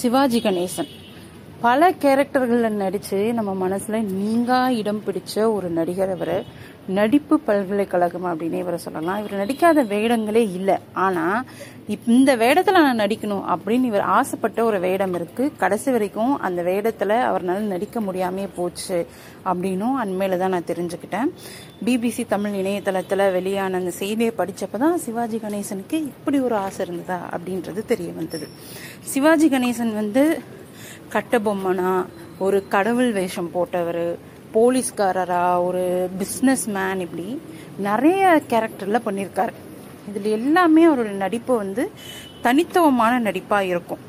சிவாஜி கணேசன் பல கேரக்டர்களில் நடித்து நம்ம மனசில் நீங்கா இடம் பிடிச்ச ஒரு நடிகர் அவர். நடிப்பு பல்கலைக்கழகம் அப்படின்னு இவரை சொல்லலாம். இவர் நடிக்காத வேடங்களே இல்லை. ஆனால் இந்த வேடத்தில் நான் நடிக்கணும் அப்படின்னு இவர் ஆசைப்பட்ட ஒரு வேடம் இருக்குது கடைசி வரைக்கும் அந்த வேடத்தில் அவரால் நடிக்க முடியாமே போச்சு அப்படின்னும் அண்மையில் தான் நான் தெரிஞ்சுக்கிட்டேன். பிபிசி தமிழ் இணையதளத்தில் வெளியான அந்த செய்தியை படித்தப்போ தான் சிவாஜி கணேசனுக்கு இப்படி ஒரு ஆசை இருந்ததா அப்படின்றது தெரிய வந்தது. சிவாஜி கணேசன் வந்து கட்டபொம்மனா ஒரு கடவுள் வேஷம் போட்டவர் போலீஸ்காரரா ஒரு பிஸ்னஸ் மேன் இப்படி நிறைய கேரக்டரில் பண்ணியிருக்காரு இதில் எல்லாமே அவரோட நடிப்பு வந்து தனித்துவமான நடிப்பாக இருக்கும்.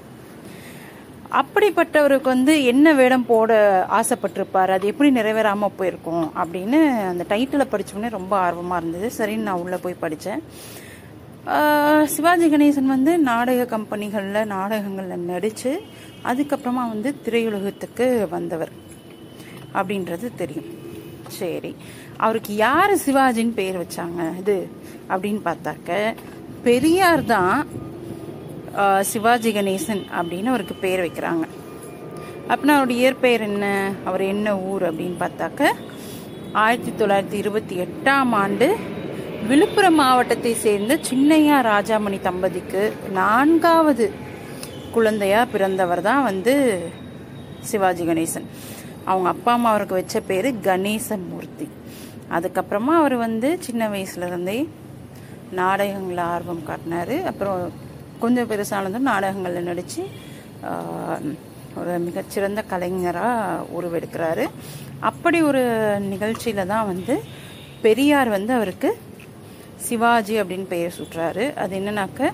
அப்படிப்பட்டவருக்கு வந்து என்ன வேடம் போட ஆசைப்பட்டிருப்பார் அது எப்படி நிறைவேறாமல் போயிருக்கும் அப்படின்னு அந்த டைட்டிலை படித்தோடனே ரொம்ப ஆர்வமாக இருந்தது. சரின்னு நான் உள்ளே போய் படித்தேன் சிவாஜி கணேசன் வந்து நாடக கம்பெனிகளில் நாடகங்களில் நடித்து அதுக்கப்புறமா வந்து திரையுலகத்துக்கு வந்தவர் அப்படின்றது தெரியும். சரி. அவருக்கு யார் சிவாஜின்னு பேர் வச்சாங்க இது அப்படின்னு பார்த்தாக்க பெரியார் தான் சிவாஜி கணேசன் அப்படின்னு அவருக்கு பேர் வைக்கிறாங்க. அப்படின்னா அவருடைய இயற்பெயர் என்ன? அவர் என்ன ஊர் அப்படின்னு பார்த்தாக்க ஆயிரத்தி தொள்ளாயிரத்தி இருபத்தி எட்டாம் ஆண்டு விழுப்புரம் மாவட்டத்தை சேர்ந்த சின்னையா ராஜாமணி தம்பதிக்கு நான்காவது குழந்தையா பிறந்தவர் தான் வந்து சிவாஜி கணேசன். அவங்க அப்பா அம்மா அவருக்கு வச்ச பேர் கணேசமூர்த்தி. அதுக்கப்புறமா அவர் வந்து சின்ன வயசுலேருந்தே நாடகங்களில் ஆர்வம் காட்டினார். அப்புறம் கொஞ்சம் பெருசானதும் நாடகங்களில் நடித்து ஒரு மிகச்சிறந்த கலைஞராக உருவெடுக்கிறாரு. அப்படி ஒரு நிகழ்ச்சியில் தான் வந்து பெரியார் வந்து அவருக்கு சிவாஜி அப்படின்னு பெயர் சுட்டுறாரு அது என்னன்னாக்க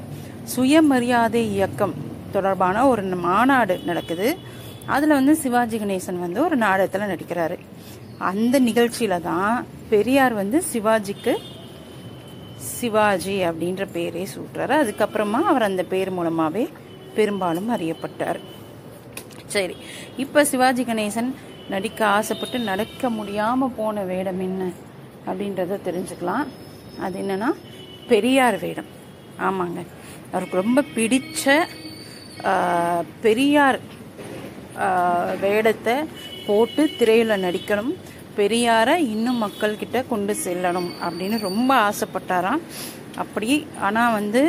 சுயமரியாதை இயக்கம் தொடர்பான ஒரு மாநாடு நடக்குது. அதில் வந்து சிவாஜி கணேசன் வந்து ஒரு நாடகத்தில் நடிக்கிறாரு. அந்த நிகழ்ச்சியில தான் பெரியார் வந்து சிவாஜிக்கு சிவாஜி அப்படின்ற பேரே சூட்டுறாரு. அதுக்கப்புறமா அவர் அந்த பேர் மூலமாகவே பெரும்பாலும் அறியப்பட்டார். சரி இப்போ சிவாஜி கணேசன் நடிக்க ஆசைப்பட்டு நடக்க முடியாமல் போன வேடம் என்ன அப்படின்றத தெரிஞ்சுக்கலாம். அது என்னன்னா பெரியார் வேடம். ஆமாங்க. அவருக்கு ரொம்ப பிடிச்ச பெரியார் வேடத்தை போட்டு திரையில் நடிக்கணும். பெரியாரை இன்னும் மக்கள்கிட்ட கொண்டு செல்லணும் அப்படின்னு ரொம்ப ஆசைப்பட்டாராம். அப்படி ஆனால் வந்து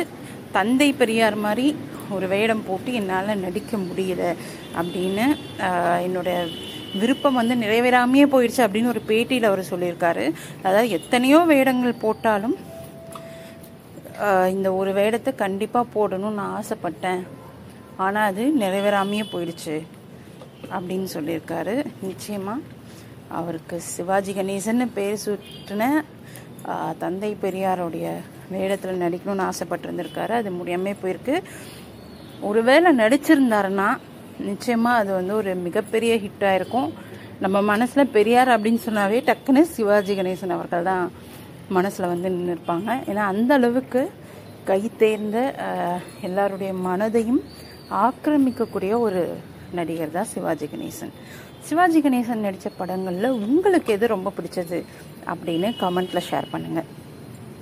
தந்தை பெரியார் மாதிரி ஒரு வேடம் போட்டு என்னால் நடிக்க முடியல அப்படின்னு என்னுடைய விருப்பம் வந்து நிறைவேறாமையே போயிடுச்சு அப்படின்னு ஒரு பேட்டியில் அவர் சொல்லியிருக்காரு. அதாவது எத்தனையோ வேடங்கள் போட்டாலும் இந்த ஒரு வேடத்தை கண்டிப்பாக போடணும்னு நான் ஆசைப்பட்டேன். ஆனால் அது நிறைவேறாமையே போயிடுச்சு அப்படின்னு சொல்லியிருக்காரு. நிச்சயமாக அவருக்கு சிவாஜி கணேசன்னு பேர் சுற்றின தந்தை பெரியாருடைய வேடத்தில் நடிக்கணும்னு ஆசைப்பட்டிருந்திருக்காரு. அது முடியாமல் போயிருக்கு. ஒருவேளை நடிச்சிருந்தாருன்னா நிச்சயமாக அது வந்து ஒரு மிகப்பெரிய ஹிட்டாக இருக்கும். நம்ம மனசில் பெரியார் அப்படின்னு சொன்னாவே டக்குன்னு சிவாஜி கணேசன் அவர்கள் தான் மனசில் வந்து நின்றுருப்பாங்க ஏன்னா அந்த அளவுக்கு கை தேர்ந்த எல்லாருடைய மனதையும் ஆக்கிரமிக்கக்கூடிய ஒரு நடிகர் தான் சிவாஜி கணேசன். சிவாஜி கணேசன் நடித்த படங்களில் உங்களுக்கு எது ரொம்ப பிடிச்சது அப்படின்னு கமெண்ட்டில் ஷேர் பண்ணுங்கள்